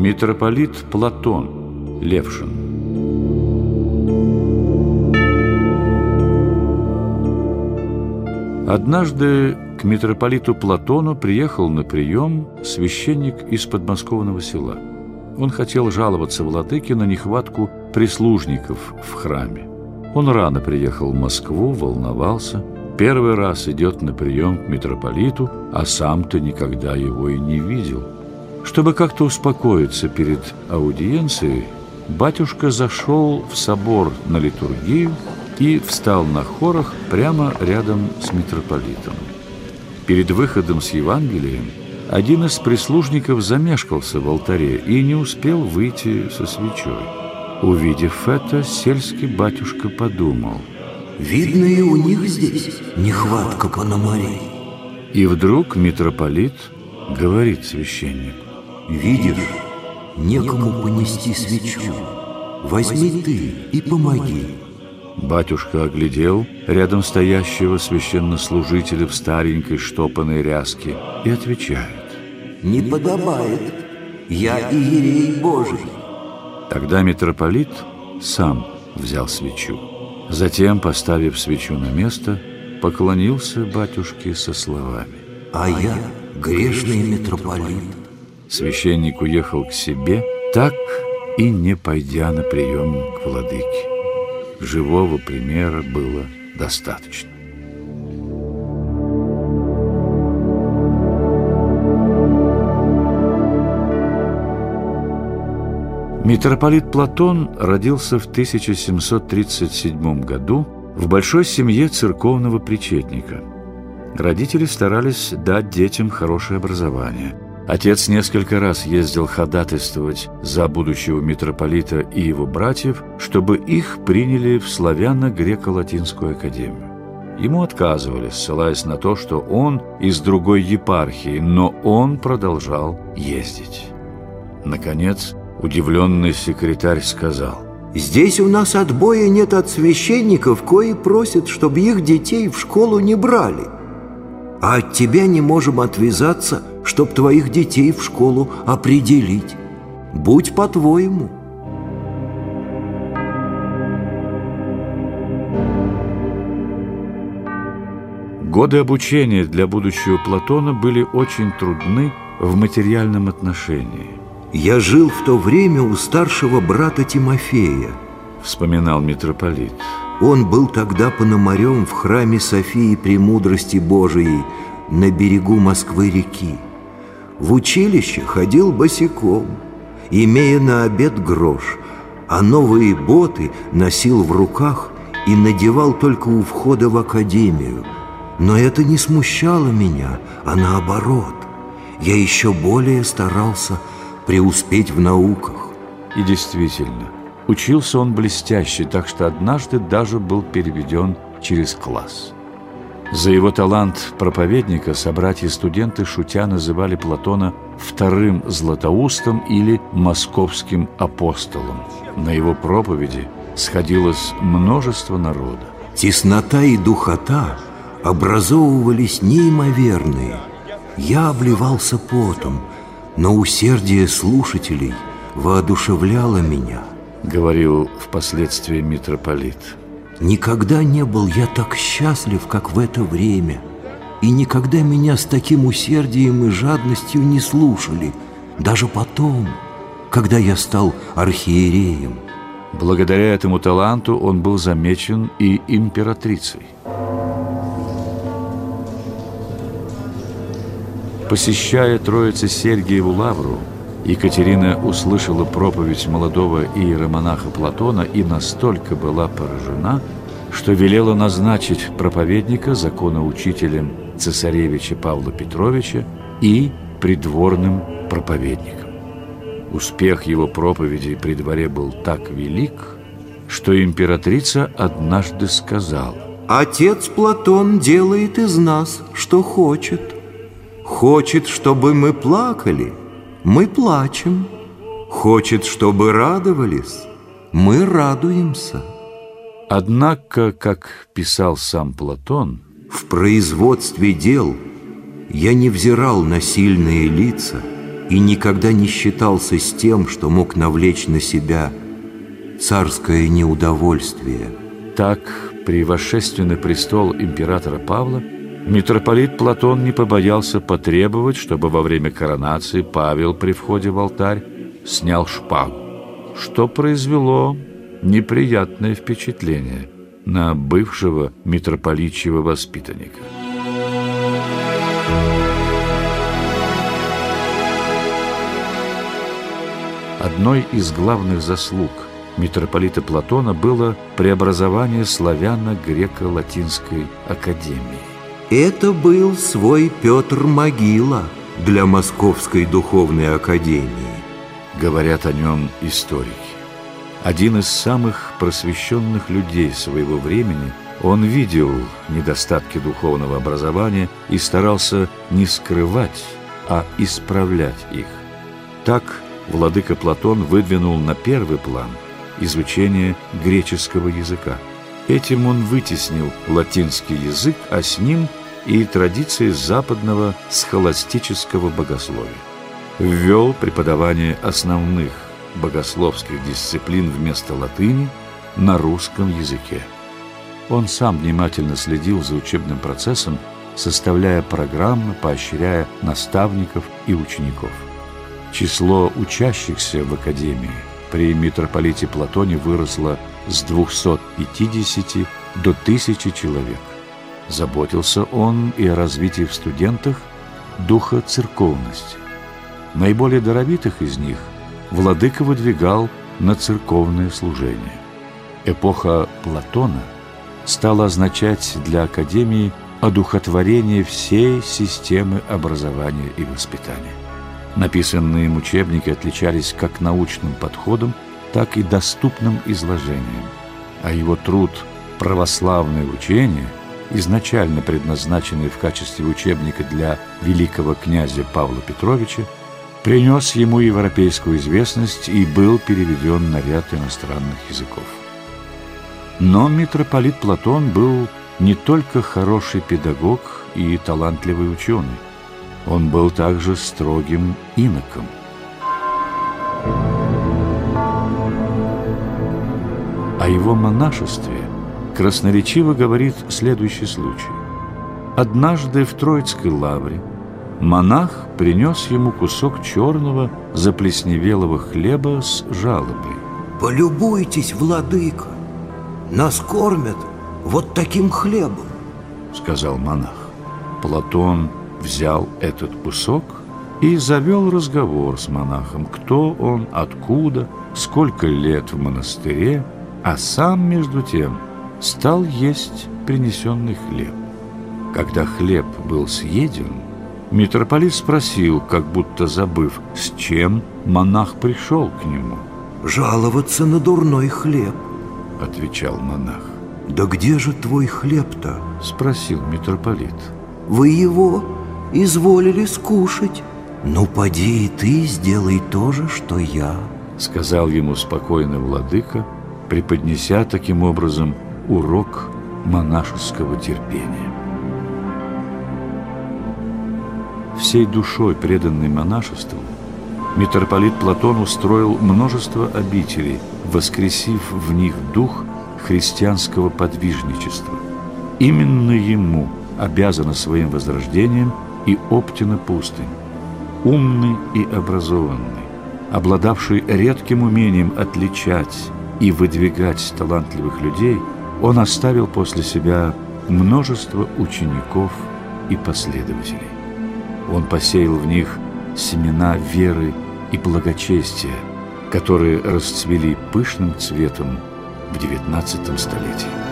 Митрополит Платон Левшин Однажды к митрополиту Платону приехал на прием священник из подмосковного села. Он хотел жаловаться владыке на нехватку прислужников в храме. Он рано приехал в Москву, волновался. Первый раз идет на прием к митрополиту, а сам-то никогда его и не видел. Чтобы как-то успокоиться перед аудиенцией, батюшка зашел в собор на литургию и встал на хорах прямо рядом с митрополитом. Перед выходом с Евангелием один из прислужников замешкался в алтаре и не успел выйти со свечой. Увидев это, сельский батюшка подумал. Видно, и у них здесь нехватка пономарей. И вдруг митрополит говорит священнику. Видишь, некому понести свечу. Возьми ты и помоги. Батюшка оглядел рядом стоящего священнослужителя в старенькой штопанной ряске и отвечает. «Не подобает. Я иерей Божий». Тогда митрополит сам взял свечу. Затем, поставив свечу на место, поклонился батюшке со словами. «А я грешный митрополит». Священник уехал к себе, так и не пойдя на прием к владыке живого примера было достаточно. Митрополит Платон родился в 1737 году в большой семье церковного причетника. Родители старались дать детям хорошее образование – Отец несколько раз ездил ходатайствовать за будущего митрополита и его братьев, чтобы их приняли в славяно-греко-латинскую академию. Ему отказывали, ссылаясь на то, что он из другой епархии, но он продолжал ездить. Наконец, удивленный секретарь сказал, «Здесь у нас отбоя нет от священников, кои просят, чтобы их детей в школу не брали. А от тебя не можем отвязаться, чтоб твоих детей в школу определить. Будь по-твоему. Годы обучения для будущего Платона были очень трудны в материальном отношении. «Я жил в то время у старшего брата Тимофея», — вспоминал митрополит. «Он был тогда пономарем в храме Софии Премудрости Божией на берегу Москвы-реки. В училище ходил босиком, имея на обед грош, а новые боты носил в руках и надевал только у входа в академию. Но это не смущало меня, а наоборот. Я еще более старался преуспеть в науках. И действительно, учился он блестяще, так что однажды даже был переведен через класс. За его талант проповедника собратья-студенты шутя называли Платона вторым Златоустом или московским апостолом. На его проповеди сходилось множество народа. Теснота и духота образовывались неимоверные. Я обливался потом, но усердие слушателей воодушевляло меня. Говорил впоследствии митрополит. Никогда не был я так счастлив, как в это время, и никогда меня с таким усердием и жадностью не слушали, даже потом, когда я стал архиереем. Благодаря этому таланту он был замечен и императрицей. Посещая Троице Сергиеву Лавру, Екатерина услышала проповедь молодого иеромонаха Платона и настолько была поражена, что велела назначить проповедника законоучителем цесаревича Павла Петровича и придворным проповедником. Успех его проповедей при дворе был так велик, что императрица однажды сказала «Отец Платон делает из нас, что хочет. Хочет, чтобы мы плакали» мы плачем. Хочет, чтобы радовались, мы радуемся. Однако, как писал сам Платон, в производстве дел я не взирал на сильные лица и никогда не считался с тем, что мог навлечь на себя царское неудовольствие. Так, при восшествии на престол императора Павла, митрополит Платон не побоялся потребовать, чтобы во время коронации Павел при входе в алтарь снял шпагу, что произвело неприятное впечатление на бывшего митрополичьего воспитанника. Одной из главных заслуг митрополита Платона было преобразование славяно-греко-латинской академии. Это был свой Петр Могила для Московской духовной академии. Говорят о нем историки. Один из самых просвещенных людей своего времени, он видел недостатки духовного образования и старался не скрывать, а исправлять их. Так владыка Платон выдвинул на первый план изучение греческого языка. Этим он вытеснил латинский язык, а с ним и традиции западного схоластического богословия. Ввел преподавание основных богословских дисциплин вместо латыни на русском языке. Он сам внимательно следил за учебным процессом, составляя программы, поощряя наставников и учеников. Число учащихся в академии при митрополите Платоне выросло с 250 до 1000 человек. Заботился он и о развитии в студентах духа церковности. Наиболее даровитых из них владыка выдвигал на церковное служение. Эпоха Платона стала означать для Академии одухотворение всей системы образования и воспитания. Написанные им учебники отличались как научным подходом, так и доступным изложением, а его труд «Православное учение», изначально предназначенный в качестве учебника для великого князя Павла Петровича, принес ему европейскую известность и был переведен на ряд иностранных языков. Но митрополит Платон был не только хороший педагог и талантливый ученый, он был также строгим иноком. О его монашестве красноречиво говорит следующий случай. Однажды в Троицкой лавре монах принес ему кусок черного заплесневелого хлеба с жалобой. «Полюбуйтесь, владыка, нас кормят вот таким хлебом», — сказал монах. Платон взял этот кусок и завел разговор с монахом, кто он, откуда, сколько лет в монастыре, а сам, между тем, стал есть принесенный хлеб. Когда хлеб был съеден, митрополит спросил, как будто забыв, с чем монах пришел к нему. «Жаловаться на дурной хлеб», — отвечал монах. «Да где же твой хлеб-то?» — спросил митрополит. «Вы его изволили скушать. Ну, поди и ты сделай то же, что я, сказал ему спокойно владыка, преподнеся таким образом урок монашеского терпения. Всей душой, преданной монашеству, митрополит Платон устроил множество обителей, воскресив в них дух христианского подвижничества. Именно ему обязано своим возрождением – и Оптина пустынь. Умный и образованный, обладавший редким умением отличать и выдвигать талантливых людей, он оставил после себя множество учеников и последователей. Он посеял в них семена веры и благочестия, которые расцвели пышным цветом в XIX столетии.